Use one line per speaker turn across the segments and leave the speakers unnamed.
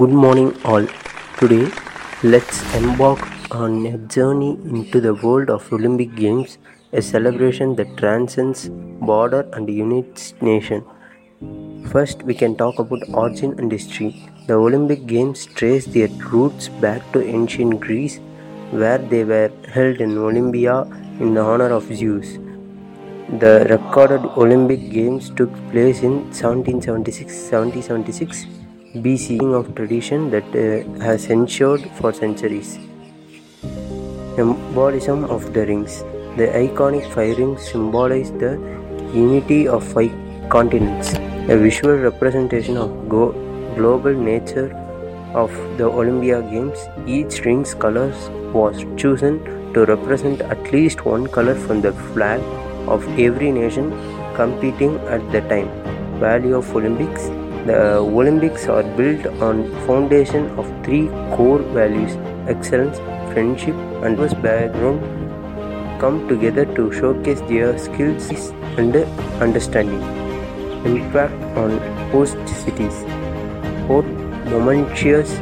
Good morning, all. Today, let's embark on a journey into the world of Olympic Games, a celebration that transcends border and unites nation. First, we can talk about origin and history. The Olympic Games trace their roots back to ancient Greece, where they were held in Olympia in the honor of Zeus. The recorded Olympic Games took place in 1776 1776 BC of tradition that uh, has ensured for centuries. Symbolism of the rings. The iconic five rings symbolize the unity of five continents, a visual representation of go- global nature of the Olympia Games. Each ring's colors was chosen to represent at least one color from the flag of every nation competing at the time. Value of Olympics The Olympics are built on foundation of three core values excellence, friendship and was background come together to showcase their skills and understanding. Impact on host cities. Both momentous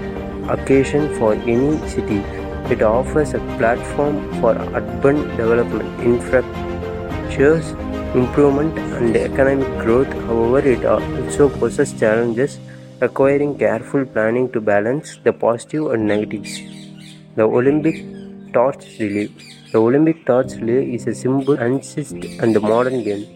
occasion for any city. It offers a platform for urban development, infrastructures improvement and economic growth. However, it also poses challenges requiring careful planning to balance the positive and negatives. The Olympic torch relay. The Olympic torch relay is a simple, ancient and modern game.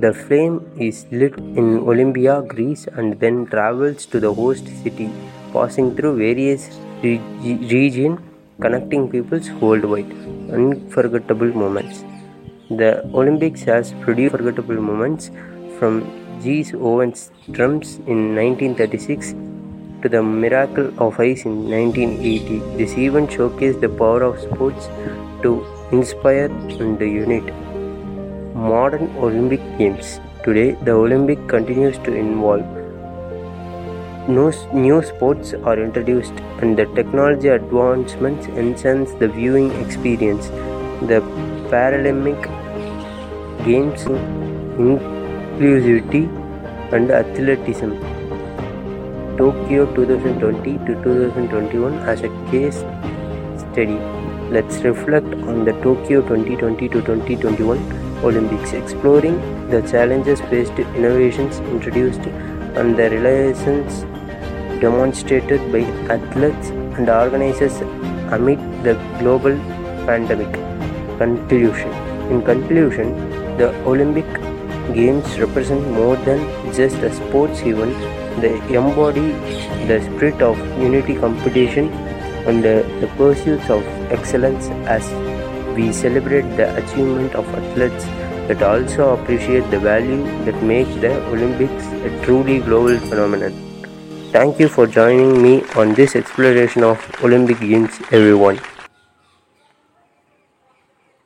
The flame is lit in Olympia, Greece, and then travels to the host city, passing through various re- regions connecting peoples worldwide. Unforgettable moments. The Olympics has produced unforgettable moments from G. Owens drums in 1936 to the miracle of ice in 1980. This event showcased the power of sports to inspire and unite. Modern Olympic Games. Today, the Olympic continues to evolve. New, new sports are introduced and the technology advancements enhance the viewing experience. The Paralympic Games inclusivity and athleticism. Tokyo 2020 to 2021 as a case study. Let's reflect on the Tokyo 2020 to 2021 Olympics, exploring the challenges faced, innovations introduced, and the realizations demonstrated by athletes and organizers amid the global pandemic. Conclusion In conclusion, the Olympic Games represent more than just a sports event, they embody the spirit of unity, competition, and the, the of excellence as we celebrate the achievement of athletes that also appreciate the value that makes the Olympics a truly global phenomenon. Thank you for joining me on this exploration of Olympic Games, everyone.